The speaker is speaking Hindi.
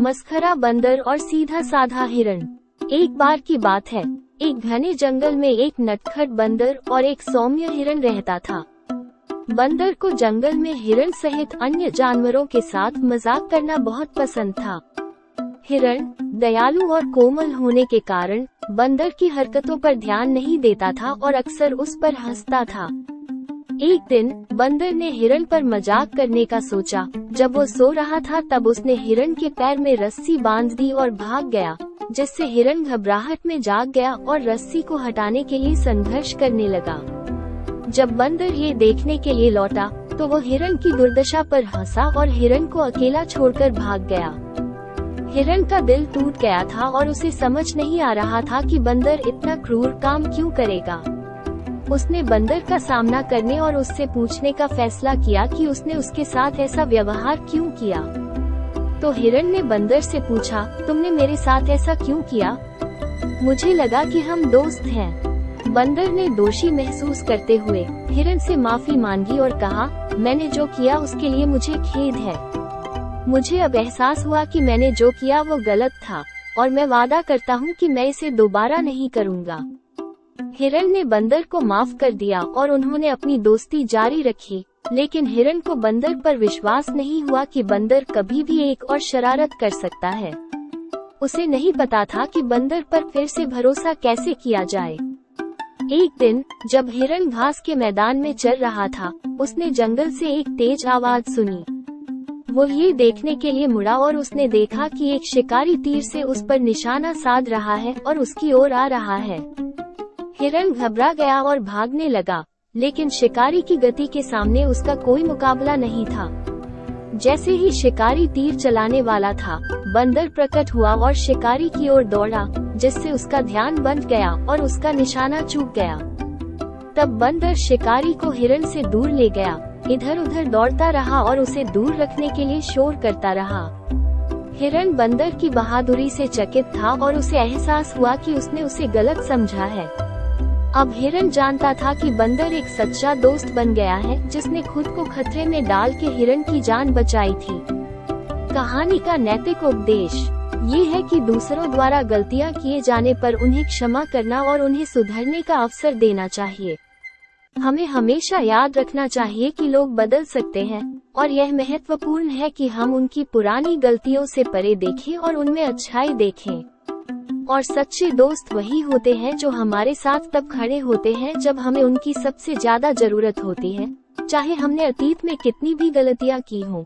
मस्खरा बंदर और सीधा साधा हिरण। एक बार की बात है, एक घने जंगल में एक नटखट बंदर और एक सौम्य हिरण रहता था। बंदर को जंगल में हिरण सहित अन्य जानवरों के साथ मज़ाक करना बहुत पसंद था। हिरण, दयालु और कोमल होने के कारण, बंदर की हरकतों पर ध्यान नहीं देता था और अक्सर उस पर हंसता था। एक दिन, बंदर ने हिरण पर मज़ाक करने का सोचा। जब वो सो रहा था, तब उसने हिरण के पैर में रस्सी बाँध दी और भाग गया, जिससे हिरण घबराहट में जाग गया और रस्सी को हटाने के लिए संघर्ष करने लगा। जब बंदर ये देखने के लिए लौटा तो वो हिरण की दुर्दशा पर हंसा और हिरण को अकेला छोड़कर भाग गया। हिरण का दिल टूट गया था और उसे समझ नहीं आ रहा था कि बंदर इतना क्रूर काम क्यों करेगा। उसने बंदर का सामना करने और उससे पूछने का फैसला किया कि उसने उसके साथ ऐसा व्यवहार क्यों किया। तो हिरण ने बंदर से पूछा, तुमने मेरे साथ ऐसा क्यों किया? मुझे लगा कि हम दोस्त हैं। बंदर ने दोषी महसूस करते हुए हिरण से माफ़ी मांगी और कहा, मैंने जो किया उसके लिए मुझे खेद है। मुझे अब एहसास हुआ कि मैंने जो किया वो गलत था, और मैं वादा करता हूँ कि मैं इसे दोबारा नहीं करूँगा। हिरण ने बंदर को माफ़ कर दिया और उन्होंने अपनी दोस्ती जारी रखी, लेकिन हिरण को बंदर पर विश्वास नहीं हुआ कि बंदर कभी भी एक और शरारत कर सकता है। उसे नहीं पता था कि बंदर पर फिर से भरोसा कैसे किया जाए। एक दिन, जब हिरण घास के मैदान में चल रहा था, उसने जंगल से एक तेज आवाज़ सुनी। वो ये देखने के लिए मुड़ा और उसने देखा कि एक शिकारी तीर से उस पर निशाना साध रहा है और उसकी ओर आ रहा है। हिरण घबरा गया और भागने लगा, लेकिन शिकारी की गति के सामने उसका कोई मुकाबला नहीं था। जैसे ही शिकारी तीर चलाने वाला था, बंदर प्रकट हुआ और शिकारी की ओर दौड़ा, जिससे उसका ध्यान बंद गया और उसका निशाना चूक गया। तब बंदर शिकारी को हिरण से दूर ले गया इधर उधर दौड़ता रहा और उसे दूर रखने के लिए शोर करता रहा। हिरण बंदर की बहादुरी से चकित था और उसे एहसास हुआ कि उसने उसे गलत समझा है। अब हिरण जानता था कि बंदर एक सच्चा दोस्त बन गया है, जिसने खुद को खतरे में डाल के हिरण की जान बचाई थी। कहानी का नैतिक उपदेश, ये है कि दूसरों द्वारा गलतियाँ किए जाने पर उन्हें क्षमा करना और उन्हें सुधरने का अवसर देना चाहिए। हमें हमेशा याद रखना चाहिए कि लोग बदल सकते हैं, और यह महत्वपूर्ण है कि हम उनकी पुरानी गलतियों से परे देखें और उनमें अच्छाई देखें। और सच्चे दोस्त वही होते हैं जो हमारे साथ तब खड़े होते हैं जब हमें उनकी सबसे ज़्यादा ज़रूरत होती है। चाहे हमने अतीत में कितनी भी गलतियाँ की हों।